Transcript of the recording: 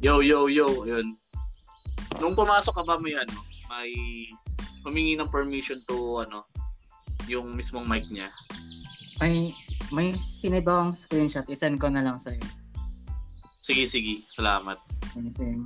Yo, yo, yo. Yun. Nung pumasok ka ba may ano, may humingi ng permission to ano, yung mismong mic niya? May, may sinave akong screenshot. Isend ko na lang sa'yo. Sige, sige. Salamat. Kasi